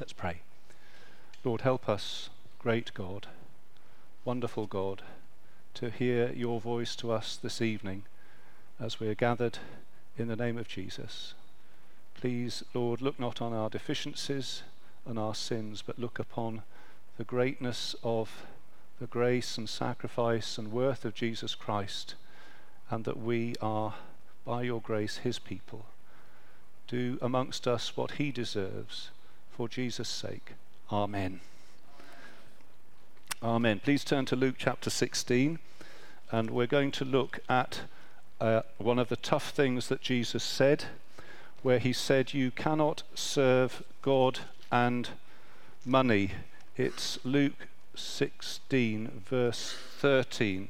Let's pray. Lord, help us, great God, wonderful God, to hear your voice to us this evening as we are gathered in the name of Jesus. Please, Lord, look not on our deficiencies and our sins, but look upon the greatness of the grace and sacrifice and worth of Jesus Christ, and that we are, by your grace, his people. Do amongst us what he deserves for Jesus' sake. Amen. Amen. Please turn to Luke chapter 16, and we're going to look at uh, one of the tough things that Jesus said, where he said, You cannot serve God and money. It's Luke 16, verse 13.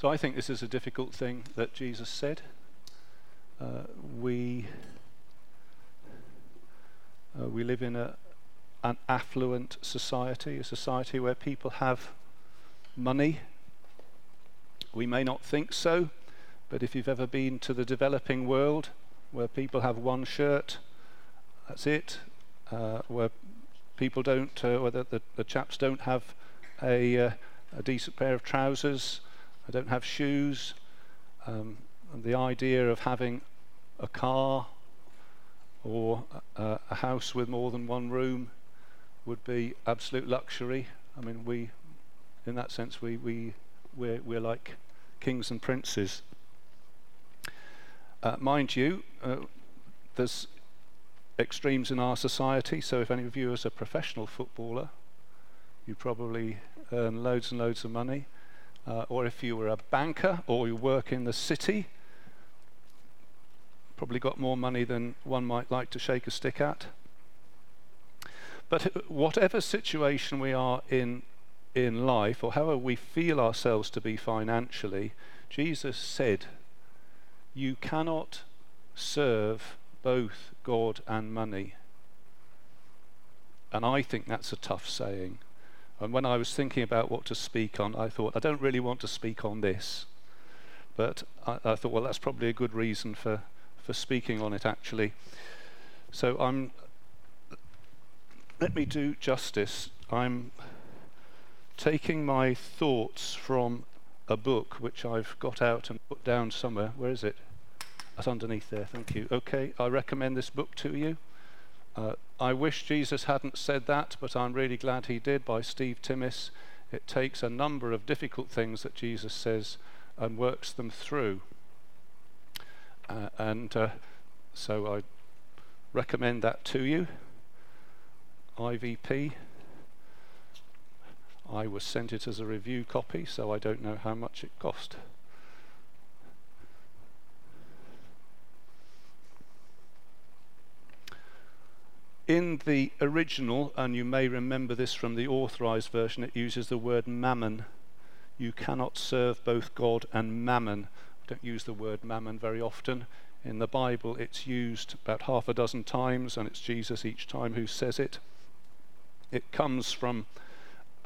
So I think this is a difficult thing that Jesus said. Uh, we uh, we live in a an affluent society, a society where people have money. We may not think so, but if you've ever been to the developing world, where people have one shirt, that's it. Uh, where people don't, uh, where the, the, the, chaps don't have a, uh, a decent pair of trousers I don't have shoes. Um, and the idea of having a car or a, a house with more than one room would be absolute luxury. I mean, we, in that sense, we, we, we're, we're like kings and princes. Uh, mind you, uh, there's extremes in our society, so if any of you is a professional footballer, you probably earn loads and loads of money uh, or if you were a banker or you work in the city, probably got more money than one might like to shake a stick at. But whatever situation we are in in life, or however we feel ourselves to be financially, Jesus said, You cannot serve both God and money. And I think that's a tough saying. And when I was thinking about what to speak on, I thought, I don't really want to speak on this. But I, I thought, well, that's probably a good reason for, for speaking on it, actually. So I'm. Let me do justice. I'm taking my thoughts from a book which I've got out and put down somewhere. Where is it? That's underneath there. Thank you. Okay, I recommend this book to you. Uh, I wish Jesus hadn't said that, but I'm really glad he did by Steve Timmis. It takes a number of difficult things that Jesus says and works them through. Uh, and uh, so I recommend that to you. IVP. I was sent it as a review copy, so I don't know how much it cost. In the original, and you may remember this from the authorized version, it uses the word mammon. You cannot serve both God and mammon. We don't use the word mammon very often. In the Bible, it's used about half a dozen times, and it's Jesus each time who says it. It comes from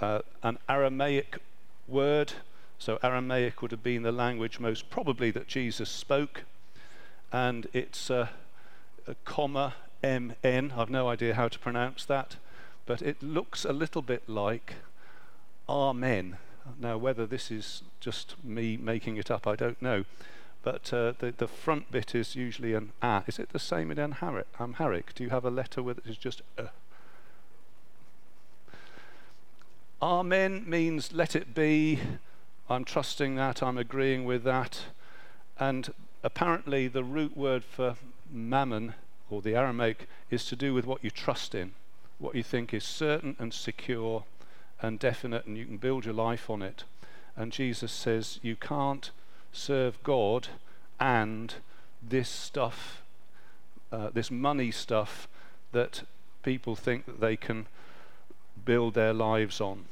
uh, an Aramaic word. So, Aramaic would have been the language most probably that Jesus spoke. And it's uh, a comma M-N. I've no idea how to pronounce that, but it looks a little bit like Amen. Now, whether this is just me making it up, I don't know. But uh, the, the front bit is usually an A. Is it the same in Amharic? Do you have a letter with it is just A? Amen means let it be. I'm trusting that. I'm agreeing with that. And apparently, the root word for mammon or the Aramaic, is to do with what you trust in, what you think is certain and secure and definite, and you can build your life on it. And Jesus says you can't serve God and this stuff, uh, this money stuff that people think that they can build their lives on.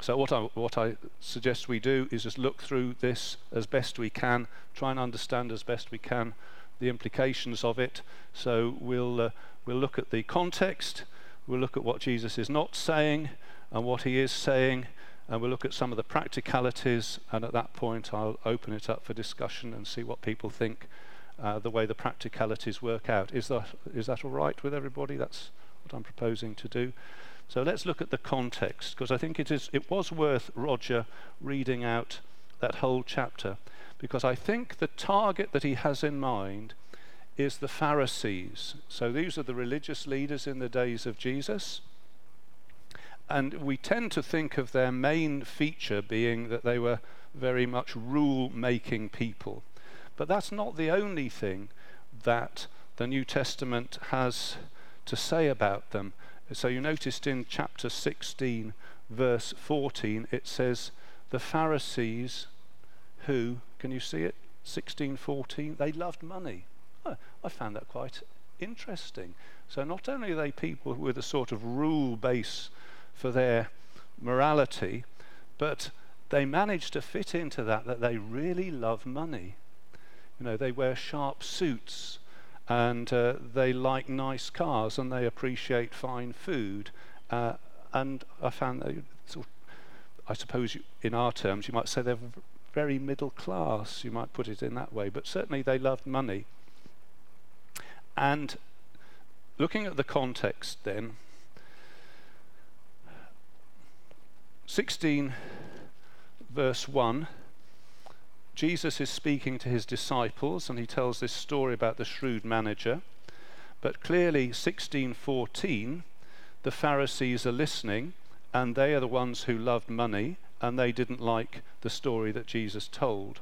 So what I, what I suggest we do is just look through this as best we can, try and understand as best we can the implications of it. So we'll, uh, we'll look at the context, we'll look at what Jesus is not saying and what he is saying, and we'll look at some of the practicalities. And at that point, I'll open it up for discussion and see what people think uh, the way the practicalities work out. Is that, is that all right with everybody? That's what I'm proposing to do. So let's look at the context, because I think it, is, it was worth Roger reading out that whole chapter, because I think the target that he has in mind is the Pharisees. So these are the religious leaders in the days of Jesus. And we tend to think of their main feature being that they were very much rule making people. But that's not the only thing that the New Testament has to say about them. So you noticed in chapter 16, verse 14, it says, The Pharisees who, can you see it? 1614, they loved money. Oh, I found that quite interesting. So not only are they people with a sort of rule base for their morality, but they manage to fit into that that they really love money. You know, they wear sharp suits and uh, they like nice cars and they appreciate fine food. Uh, and I found that, sort of, I suppose you, in our terms, you might say they're very middle class, you might put it in that way, but certainly they loved money. And looking at the context then, 16 verse 1 Jesus is speaking to his disciples and he tells this story about the shrewd manager. But clearly, 1614, the Pharisees are listening and they are the ones who loved money and they didn't like the story that Jesus told.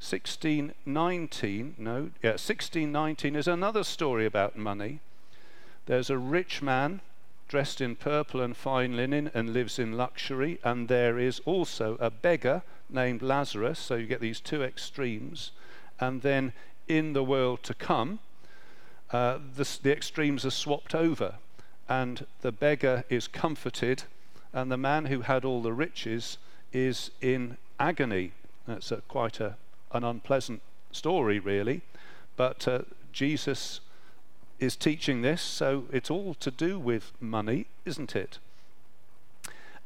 1619, no, yeah, 1619 is another story about money. There's a rich man dressed in purple and fine linen and lives in luxury, and there is also a beggar named Lazarus. So you get these two extremes. And then in the world to come, uh, the, the extremes are swapped over, and the beggar is comforted, and the man who had all the riches is in agony. That's a, quite a, an unpleasant story, really. But uh, Jesus is teaching this, so it's all to do with money, isn't it?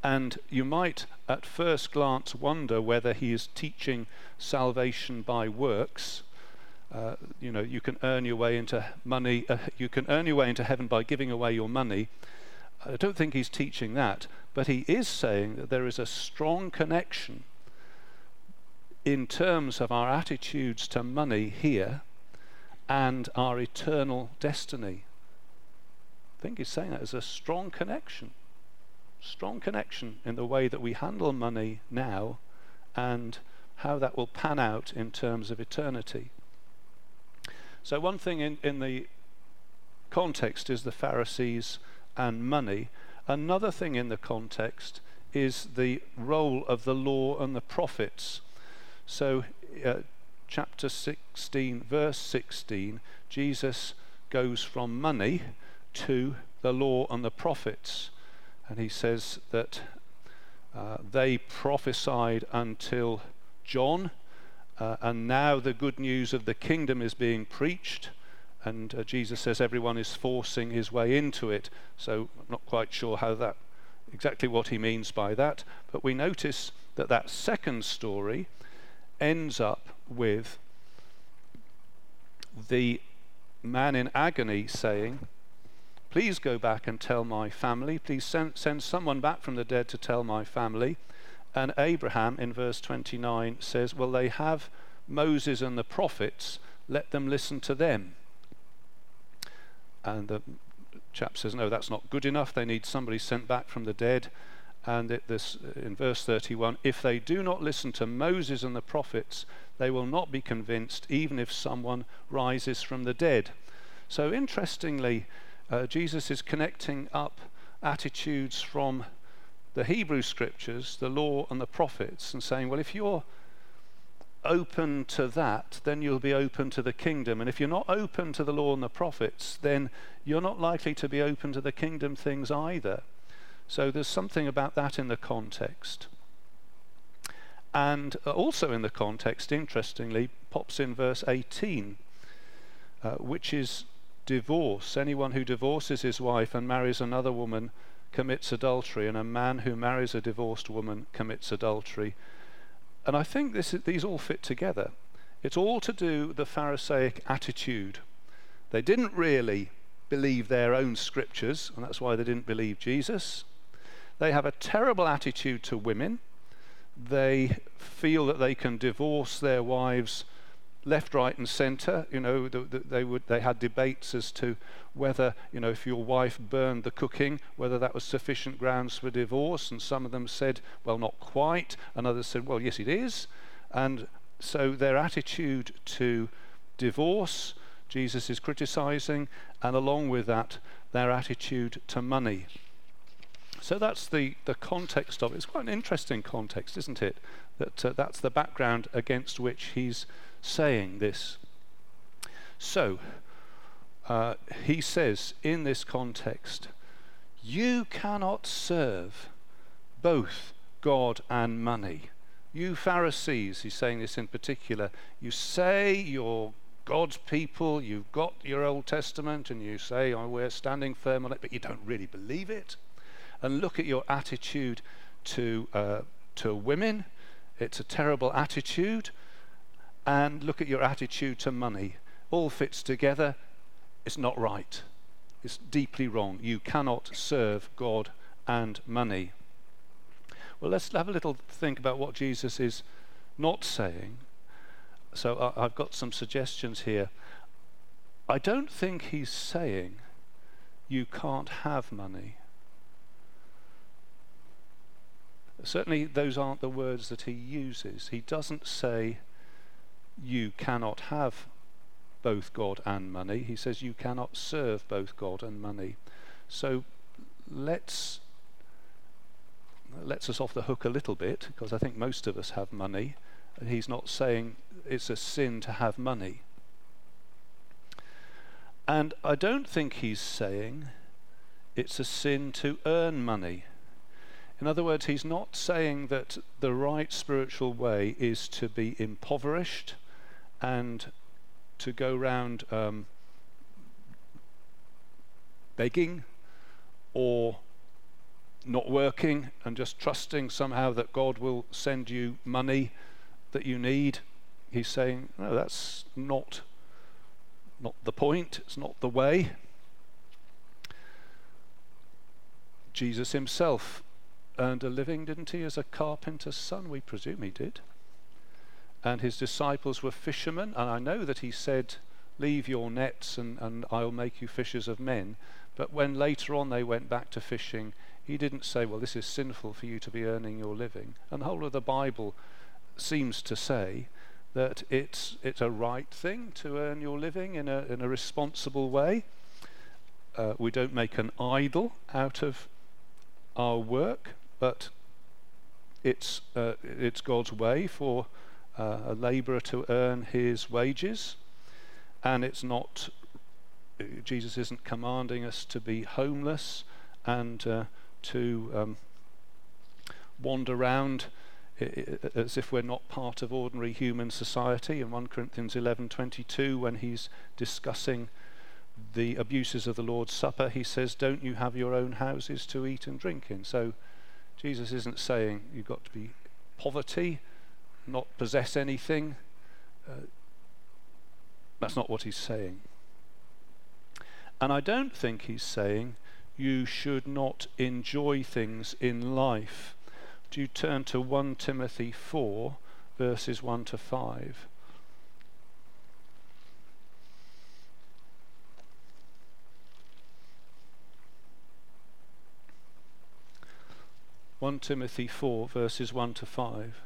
And you might at first glance wonder whether he is teaching salvation by works. Uh, you know, you can earn your way into money, uh, you can earn your way into heaven by giving away your money. I don't think he's teaching that, but he is saying that there is a strong connection in terms of our attitudes to money here and our eternal destiny. I think he's saying that there's a strong connection. Strong connection in the way that we handle money now and how that will pan out in terms of eternity. So, one thing in, in the context is the Pharisees and money. Another thing in the context is the role of the law and the prophets. So, uh, chapter 16, verse 16, Jesus goes from money to the law and the prophets. And he says that uh, they prophesied until John, uh, and now the good news of the kingdom is being preached. And uh, Jesus says everyone is forcing his way into it. So I'm not quite sure how that, exactly what he means by that. But we notice that that second story ends up with the man in agony saying, Please go back and tell my family. Please send, send someone back from the dead to tell my family. And Abraham, in verse 29, says, Well, they have Moses and the prophets, let them listen to them. And the chap says, No, that's not good enough. They need somebody sent back from the dead. And it, this, in verse 31, if they do not listen to Moses and the prophets, they will not be convinced, even if someone rises from the dead. So, interestingly, uh, Jesus is connecting up attitudes from the Hebrew scriptures, the law, and the prophets, and saying, well, if you're open to that, then you'll be open to the kingdom. And if you're not open to the law and the prophets, then you're not likely to be open to the kingdom things either. So there's something about that in the context. And uh, also in the context, interestingly, pops in verse 18, uh, which is divorce. Anyone who divorces his wife and marries another woman commits adultery, and a man who marries a divorced woman commits adultery. And I think this, these all fit together. It's all to do with the Pharisaic attitude. They didn't really believe their own scriptures, and that's why they didn't believe Jesus. They have a terrible attitude to women. They feel that they can divorce their wives left, right, and centre. You know, the, the, they would they had debates as to whether you know if your wife burned the cooking, whether that was sufficient grounds for divorce. And some of them said, well, not quite, and others said, well, yes, it is. And so their attitude to divorce, Jesus is criticizing, and along with that, their attitude to money. So that's the, the context of it. It's quite an interesting context, isn't it? That uh, that's the background against which he's saying this. So, uh, he says in this context, you cannot serve both God and money. You Pharisees, he's saying this in particular, you say you're God's people, you've got your Old Testament, and you say, oh, we're standing firm on it, but you don't really believe it. And look at your attitude to, uh, to women. It's a terrible attitude and look at your attitude to money. All fits together. It's not right. It's deeply wrong. You cannot serve God and money. Well, let's have a little think about what Jesus is not saying. So I've got some suggestions here. I don't think he's saying you can't have money. Certainly, those aren't the words that he uses. He doesn't say you cannot have both God and money. He says you cannot serve both God and money. So let's lets us off the hook a little bit because I think most of us have money. He's not saying it's a sin to have money. And I don't think he's saying it's a sin to earn money. In other words, he's not saying that the right spiritual way is to be impoverished and to go round um, begging or not working and just trusting somehow that God will send you money that you need. He's saying, no, that's not not the point, it's not the way. Jesus himself earned a living, didn't he, as a carpenter's son? We presume he did and his disciples were fishermen. And I know that he said, Leave your nets and, and I'll make you fishers of men. But when later on they went back to fishing, he didn't say, Well, this is sinful for you to be earning your living. And the whole of the Bible seems to say that it's, it's a right thing to earn your living in a, in a responsible way. Uh, we don't make an idol out of our work, but it's, uh, it's God's way for uh, a labourer to earn his wages, and it's not, Jesus isn't commanding us to be homeless and uh, to um, wander around as if we're not part of ordinary human society. In 1 Corinthians 11:22, when he's discussing the abuses of the Lord's Supper, he says, "Don't you have your own houses to eat and drink in?" So Jesus isn't saying you've got to be poverty not possess anything. Uh, that's not what he's saying. And I don't think he's saying you should not enjoy things in life. Do you turn to 1 Timothy 4, verses 1 to 5? One Timothy four verses one to five.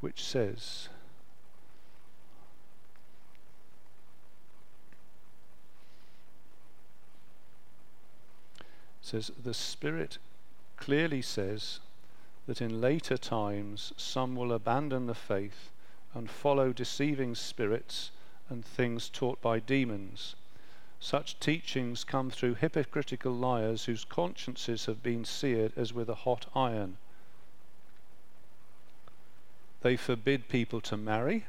Which says, says the Spirit clearly says that in later times some will abandon the faith and follow deceiving spirits and things taught by demons. Such teachings come through hypocritical liars whose consciences have been seared as with a hot iron they forbid people to marry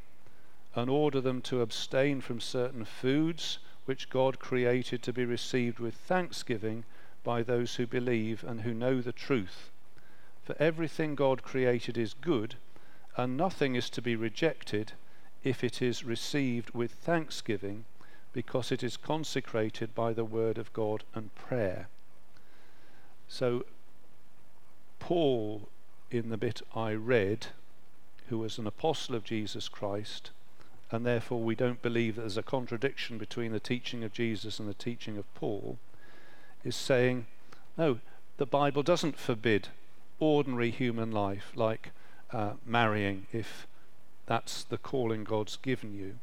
and order them to abstain from certain foods which God created to be received with thanksgiving by those who believe and who know the truth. For everything God created is good, and nothing is to be rejected if it is received with thanksgiving, because it is consecrated by the word of God and prayer. So, Paul, in the bit I read, who was an apostle of Jesus Christ, and therefore we don't believe that there's a contradiction between the teaching of Jesus and the teaching of Paul, is saying, no, the Bible doesn't forbid ordinary human life like uh, marrying if that's the calling God's given you.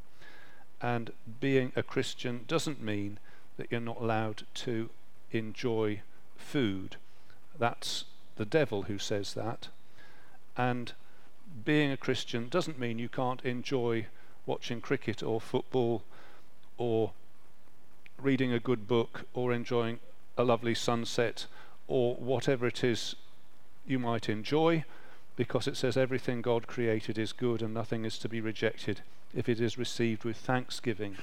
And being a Christian doesn't mean that you're not allowed to enjoy food. That's the devil who says that. And being a Christian doesn't mean you can't enjoy watching cricket or football or reading a good book or enjoying a lovely sunset or whatever it is you might enjoy because it says everything God created is good and nothing is to be rejected if it is received with thanksgiving.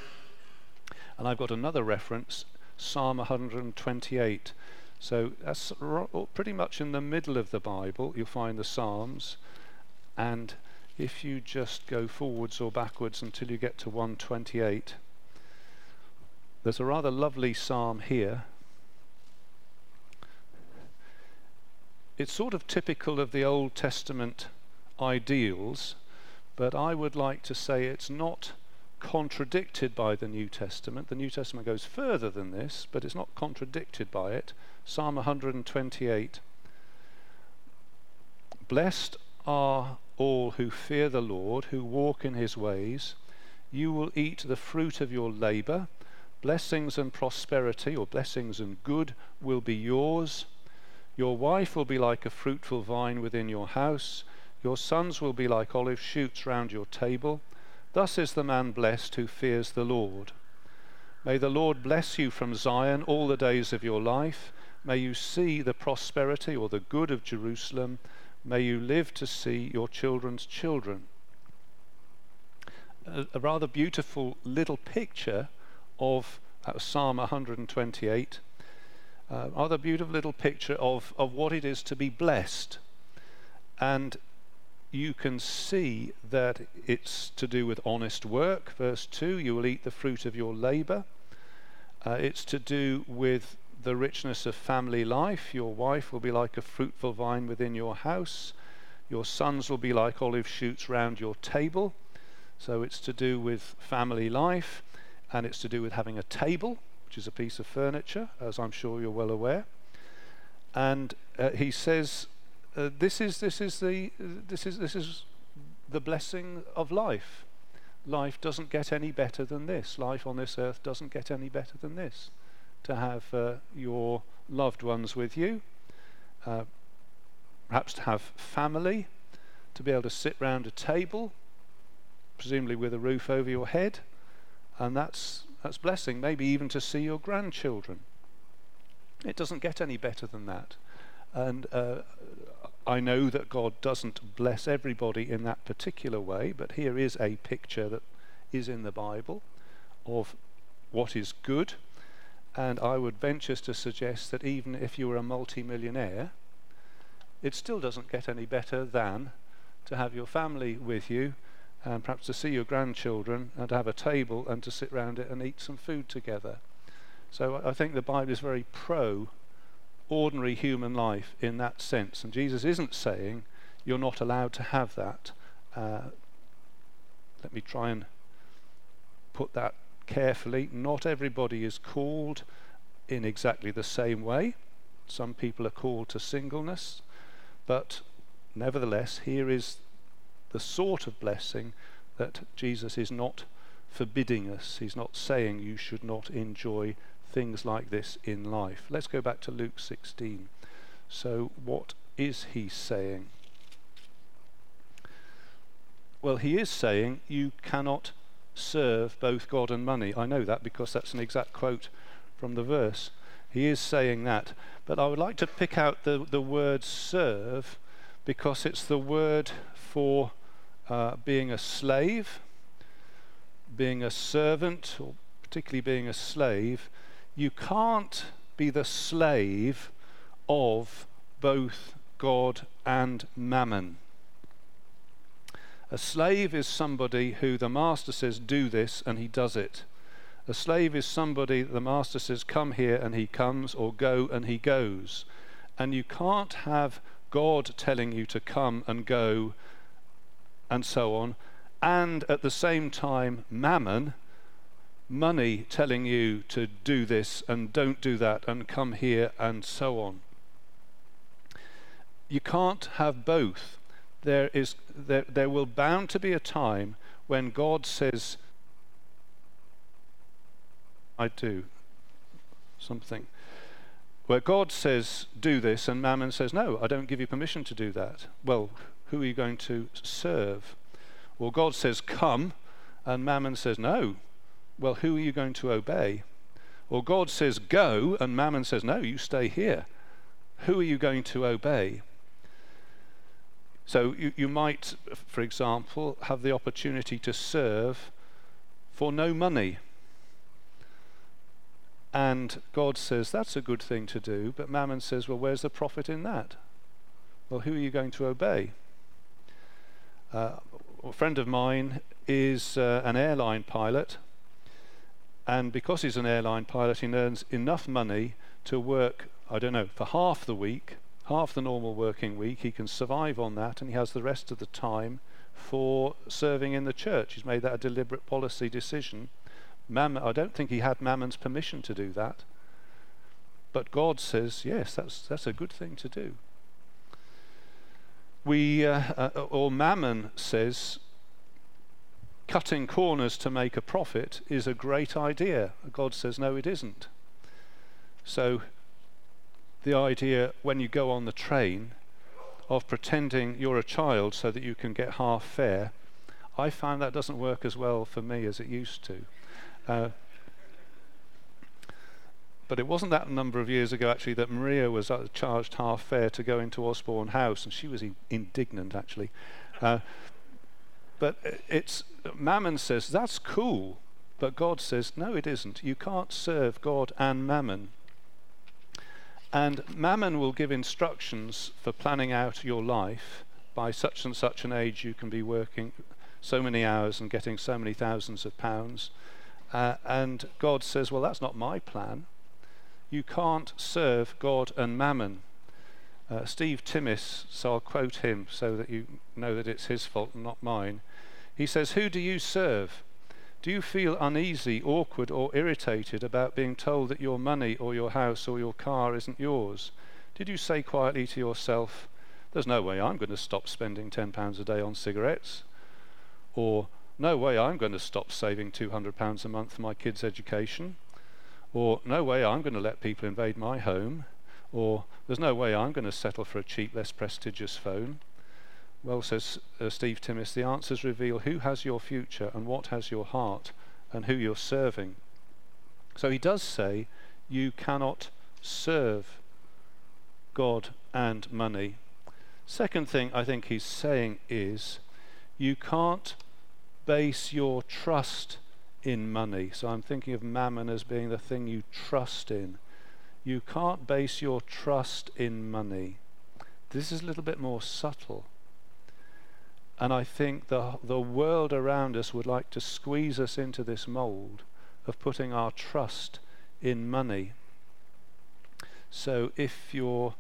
And I've got another reference, Psalm 128. So that's pretty much in the middle of the Bible. You'll find the Psalms. And if you just go forwards or backwards until you get to 128, there's a rather lovely psalm here. It's sort of typical of the Old Testament ideals, but I would like to say it's not contradicted by the New Testament. The New Testament goes further than this, but it's not contradicted by it. Psalm 128 Blessed are all who fear the Lord, who walk in his ways. You will eat the fruit of your labor. Blessings and prosperity, or blessings and good, will be yours. Your wife will be like a fruitful vine within your house. Your sons will be like olive shoots round your table. Thus is the man blessed who fears the Lord. May the Lord bless you from Zion all the days of your life. May you see the prosperity or the good of Jerusalem. May you live to see your children's children. A, a rather beautiful little picture of uh, Psalm 128. Uh, rather beautiful little picture of, of what it is to be blessed. And you can see that it's to do with honest work. Verse 2 you will eat the fruit of your labor. Uh, it's to do with the richness of family life. Your wife will be like a fruitful vine within your house. Your sons will be like olive shoots round your table. So it's to do with family life and it's to do with having a table, which is a piece of furniture, as I'm sure you're well aware. And uh, he says, uh, this is this is the this is this is the blessing of life. Life doesn't get any better than this. Life on this earth doesn't get any better than this to have uh, your loved ones with you, uh, perhaps to have family, to be able to sit round a table, presumably with a roof over your head, and that's that's blessing. Maybe even to see your grandchildren. It doesn't get any better than that, and uh, I know that God doesn't bless everybody in that particular way, but here is a picture that is in the Bible of what is good and I would venture to suggest that even if you were a multi-millionaire, it still doesn't get any better than to have your family with you and perhaps to see your grandchildren and to have a table and to sit round it and eat some food together. So I think the Bible is very pro ordinary human life in that sense. And Jesus isn't saying you're not allowed to have that. Uh, let me try and put that carefully. Not everybody is called in exactly the same way. Some people are called to singleness, but nevertheless, here is the sort of blessing that Jesus is not forbidding us. He's not saying you should not enjoy things like this in life. Let's go back to Luke 16. So, what is he saying? Well, he is saying you cannot serve both God and money. I know that because that's an exact quote from the verse. He is saying that. But I would like to pick out the, the word serve because it's the word for uh, being a slave, being a servant, or particularly being a slave, you can't be the slave of both God and mammon. A slave is somebody who the master says, do this, and he does it. A slave is somebody the master says, come here, and he comes, or go, and he goes. And you can't have God telling you to come and go, and so on, and at the same time, mammon, money telling you to do this and don't do that and come here and so on. You can't have both. There is there, there will bound to be a time when God says I do something. Where God says, do this, and Mammon says, no, I don't give you permission to do that. Well, who are you going to serve? Well, God says, come, and Mammon says, no. Well, who are you going to obey? Well, God says, go, and Mammon says, no, you stay here. Who are you going to obey? So you, you might, for example, have the opportunity to serve for no money. And God says, that's a good thing to do, but Mammon says, well, where's the profit in that? Well, who are you going to obey? Uh, a friend of mine is uh, an airline pilot, and because he's an airline pilot, he earns enough money to work, I don't know, for half the week, half the normal working week. He can survive on that, and he has the rest of the time for serving in the church. He's made that a deliberate policy decision. Mammon, I don't think he had Mammon's permission to do that. But God says, yes, that's, that's a good thing to do we, uh, uh, or Mammon says, cutting corners to make a profit is a great idea. God says, no, it isn't. So, the idea when you go on the train of pretending you're a child so that you can get half fare, I find that doesn't work as well for me as it used to. Uh, but it wasn't that number of years ago actually that Maria was uh, charged half fare to go into Osborne House, and she was in- indignant actually. Uh, but it's Mammon says that's cool, but God says no, it isn't. You can't serve God and Mammon. And Mammon will give instructions for planning out your life. By such and such an age, you can be working so many hours and getting so many thousands of pounds. Uh, and God says, Well, that's not my plan. You can't serve God and mammon. Uh, Steve Timmis, so I'll quote him so that you know that it's his fault and not mine. He says, Who do you serve? Do you feel uneasy, awkward, or irritated about being told that your money or your house or your car isn't yours? Did you say quietly to yourself, There's no way I'm going to stop spending £10 a day on cigarettes? Or, No way I'm going to stop saving £200 a month for my kids' education? Or, no way I'm going to let people invade my home. Or, there's no way I'm going to settle for a cheap, less prestigious phone. Well, says uh, Steve Timmis, the answers reveal who has your future and what has your heart and who you're serving. So he does say you cannot serve God and money. Second thing I think he's saying is you can't base your trust in money. So I'm thinking of mammon as being the thing you trust in. You can't base your trust in money. This is a little bit more subtle. And I think the, the world around us would like to squeeze us into this mold of putting our trust in money. So if you're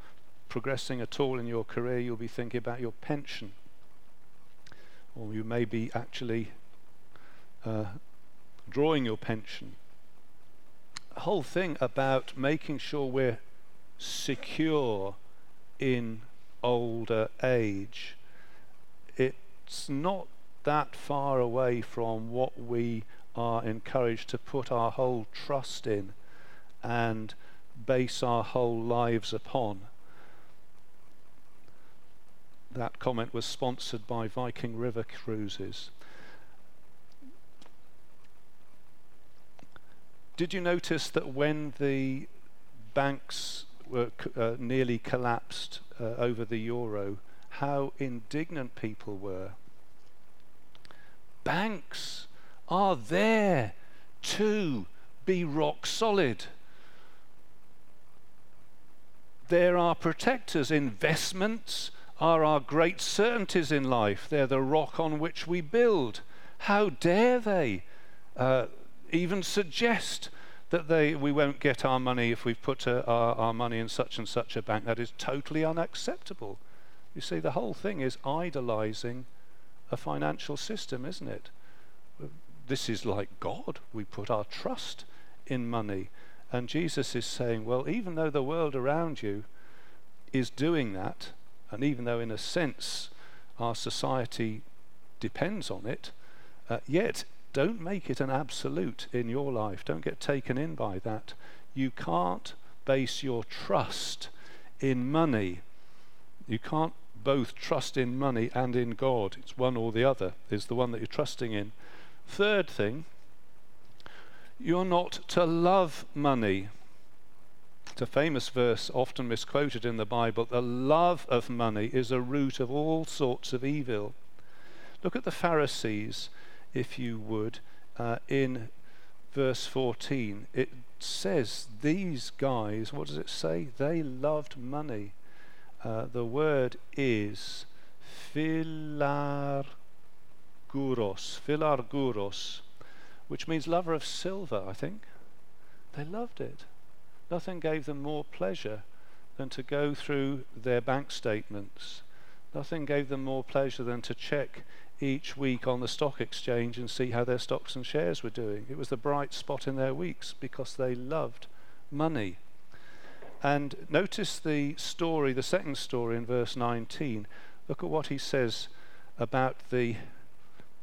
progressing at all in your career, you'll be thinking about your pension. Or you may be actually uh, drawing your pension. The whole thing about making sure we're secure in older age. It's not that far away from what we are encouraged to put our whole trust in and base our whole lives upon. That comment was sponsored by Viking River Cruises. Did you notice that when the banks were uh, nearly collapsed uh, over the euro, how indignant people were? Banks are there to be rock solid. There are protectors. Investments are our great certainties in life. They're the rock on which we build. How dare they uh, even suggest that they, we won't get our money if we've put uh, our, our money in such and such a bank? That is totally unacceptable. You see, the whole thing is idolizing a financial system, isn't it? This is like God. We put our trust in money. And Jesus is saying, well, even though the world around you is doing that, and even though in a sense our society depends on it, uh, yet don't make it an absolute in your life. Don't get taken in by that. You can't base your trust in money. You can't both trust in money and in God. It's one or the other, is the one that you're trusting in. Third thing, you're not to love money. It's a famous verse, often misquoted in the Bible. The love of money is a root of all sorts of evil. Look at the Pharisees, if you would, uh, in verse 14. It says, These guys, what does it say? They loved money. Uh, the word is philarguros, philarguros, which means lover of silver, I think. They loved it. Nothing gave them more pleasure than to go through their bank statements. Nothing gave them more pleasure than to check each week on the stock exchange and see how their stocks and shares were doing. It was the bright spot in their weeks because they loved money. And notice the story, the second story in verse 19. Look at what he says about the,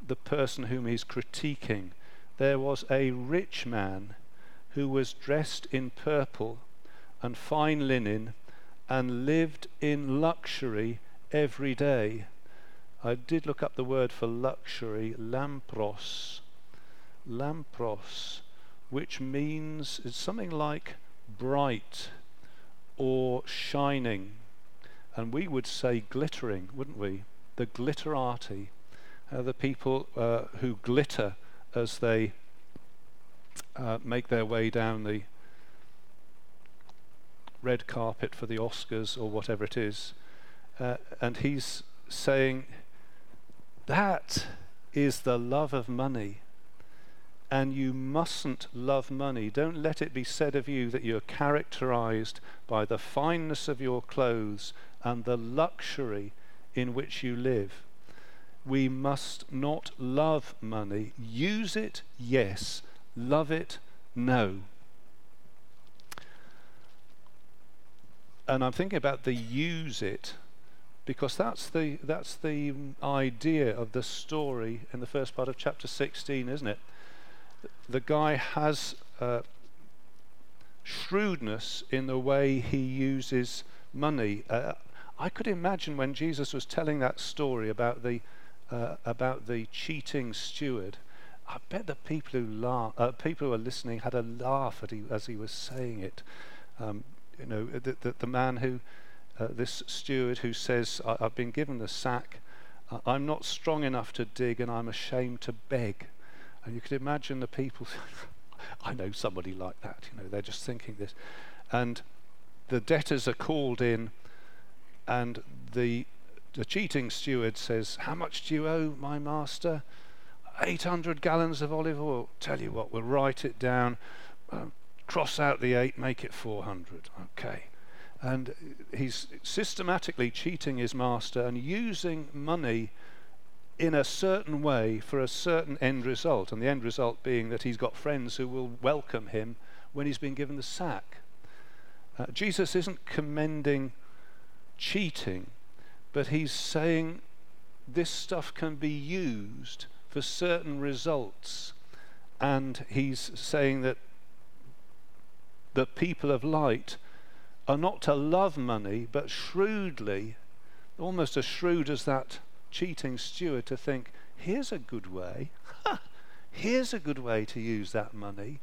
the person whom he's critiquing there was a rich man who was dressed in purple and fine linen and lived in luxury every day. I did look up the word for luxury, lampros. Lampros, which means it's something like bright or shining. And we would say glittering, wouldn't we? The glitterati, uh, the people uh, who glitter as they uh, make their way down the red carpet for the Oscars or whatever it is. Uh, and he's saying, that is the love of money. And you mustn't love money. Don't let it be said of you that you're characterized by the fineness of your clothes and the luxury in which you live we must not love money. Use it, yes. Love it, no. And I'm thinking about the use it because that's the that's the idea of the story in the first part of chapter 16, isn't it? The guy has uh, shrewdness in the way he uses money. Uh, I could imagine when Jesus was telling that story about the uh, about the cheating steward, I bet the people who laugh, uh, people who are listening had a laugh at he, as he was saying it. Um, you know, the, the, the man who, uh, this steward who says, I, have been given the sack, I'm not strong enough to dig, and I'm ashamed to beg. And you could imagine the people. I know somebody like that. You know, they're just thinking this, and the debtors are called in, and the the cheating steward says, How much do you owe my master? 800 gallons of olive oil. Tell you what, we'll write it down, uh, cross out the 8, make it 400. Okay. And he's systematically cheating his master and using money in a certain way for a certain end result. And the end result being that he's got friends who will welcome him when he's been given the sack. Uh, Jesus isn't commending cheating but he's saying this stuff can be used for certain results. And he's saying that the people of light are not to love money, but shrewdly, almost as shrewd as that cheating steward, to think, here's a good way. here's a good way to use that money.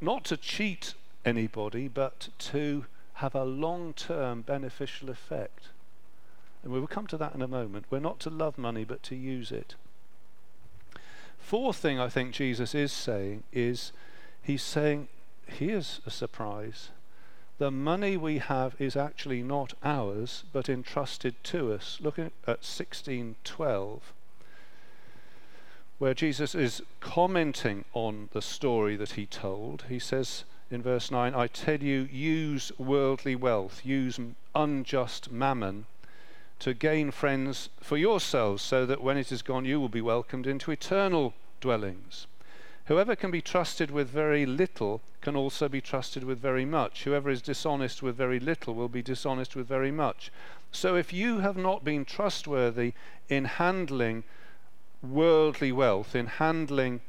Not to cheat anybody, but to have a long term beneficial effect. And we will come to that in a moment. We're not to love money, but to use it. Fourth thing I think Jesus is saying is he's saying, here's a surprise. The money we have is actually not ours, but entrusted to us. Look at 1612 where Jesus is commenting on the story that he told. He says in verse 9, I tell you, use worldly wealth, use unjust mammon to gain friends for yourselves, so that when it is gone, you will be welcomed into eternal dwellings. Whoever can be trusted with very little can also be trusted with very much. Whoever is dishonest with very little will be dishonest with very much. So if you have not been trustworthy in handling worldly wealth, in handling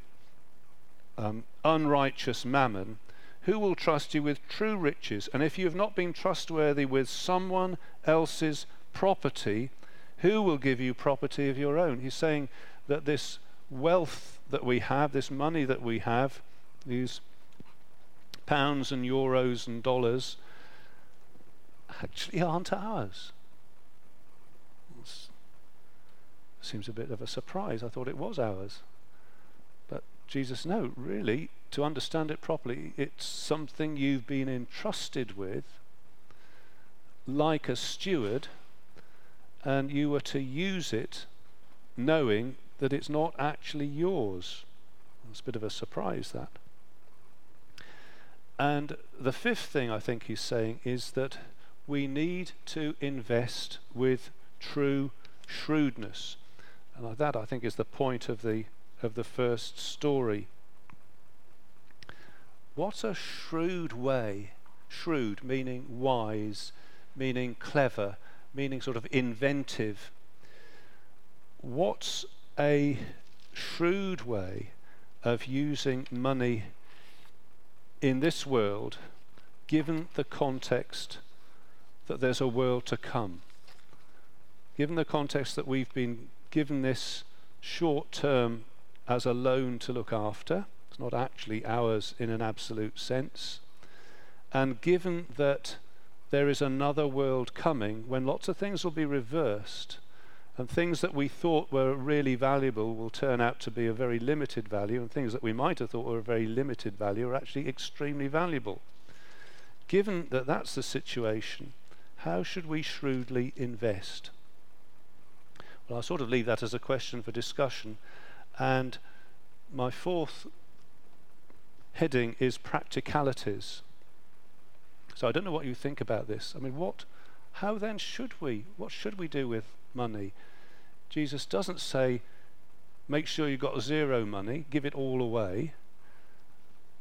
um, unrighteous mammon, who will trust you with true riches? And if you have not been trustworthy with someone else's property, who will give you property of your own? He's saying that this wealth that we have, this money that we have, these pounds and euros and dollars, actually aren't ours. Seems a bit of a surprise. I thought it was ours. But Jesus, no, really, to understand it properly, it's something you've been entrusted with, like a steward, and you were to use it knowing that it's not actually yours. It's a bit of a surprise, that. And the fifth thing I think he's saying is that we need to invest with true shrewdness. And that, I think, is the point of the, of the first story. What a shrewd way, shrewd meaning wise, meaning clever, meaning sort of inventive. What's a shrewd way of using money in this world, given the context that there's a world to come? Given the context that we've been given this short term as a loan to look after. It's not actually ours in an absolute sense. And given that there is another world coming when lots of things will be reversed and things that we thought were really valuable will turn out to be a very limited value, and things that we might have thought were a very limited value are actually extremely valuable. Given that that's the situation, how should we shrewdly invest? Well, I'll sort of leave that as a question for discussion. And my fourth heading is practicalities. So I don't know what you think about this. I mean, what, how then should we, what should we do with money? Jesus doesn't say, make sure you've got zero money, give it all away.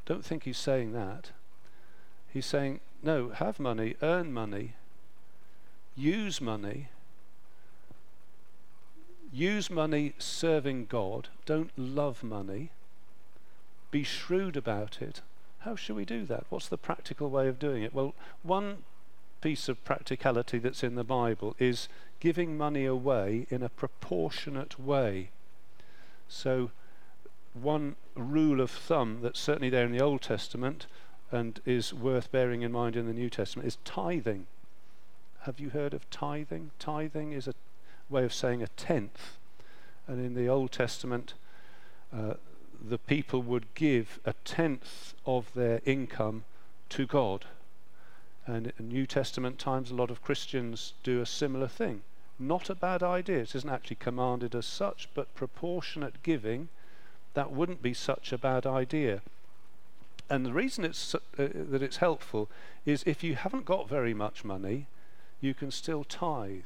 Don't think he's saying that. He's saying, no, have money, earn money, use money, Use money serving God. Don't love money. Be shrewd about it. How should we do that? What's the practical way of doing it? Well, one piece of practicality that's in the Bible is giving money away in a proportionate way. So, one rule of thumb that's certainly there in the Old Testament and is worth bearing in mind in the New Testament is tithing. Have you heard of tithing? Tithing is a way of saying a tenth. And in the Old Testament, uh, the people would give a tenth of their income to God. And in New Testament times, a lot of Christians do a similar thing. Not a bad idea. It isn't actually commanded as such, but proportionate giving, that wouldn't be such a bad idea. And the reason it's, uh, that it's helpful is if you haven't got very much money, you can still tithe.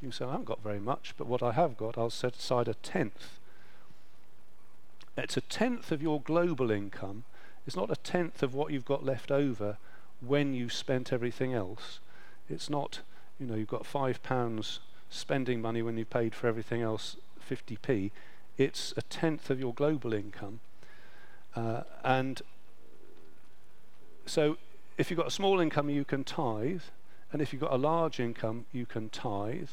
You say, I haven't got very much, but what I have got, I'll set aside a tenth. It's a tenth of your global income. It's not a tenth of what you've got left over when you've spent everything else. It's not, you know, you've got five pounds spending money when you've paid for everything else 50p. It's a tenth of your global income. Uh, and so if you've got a small income, you can tithe. And if you've got a large income, you can tithe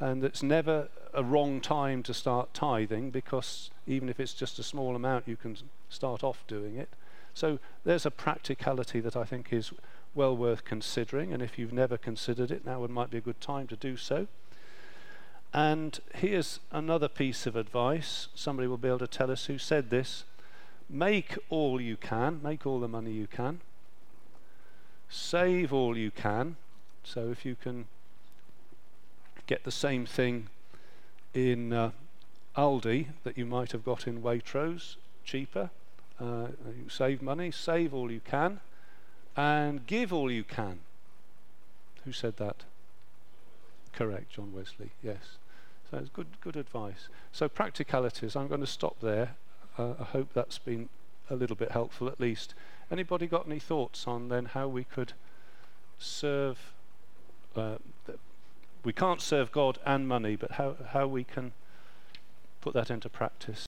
and it's never a wrong time to start tithing because even if it's just a small amount, you can start off doing it. So there's a practicality that I think is well worth considering, and if you've never considered it, now might be a good time to do so. And here's another piece of advice. Somebody will be able to tell us who said this. Make all you can, make all the money you can. Save all you can. So if you can get the same thing in uh, Aldi that you might have got in Waitrose cheaper, uh, you save money, save all you can, and give all you can. Who said that? Correct, John Wesley, yes. So it's good, good advice. So practicalities, I'm going to stop there. Uh, I hope that's been a little bit helpful at least. Anybody got any thoughts on then how we could serve, uh, we can't serve God and money, but how, how we can put that into practice?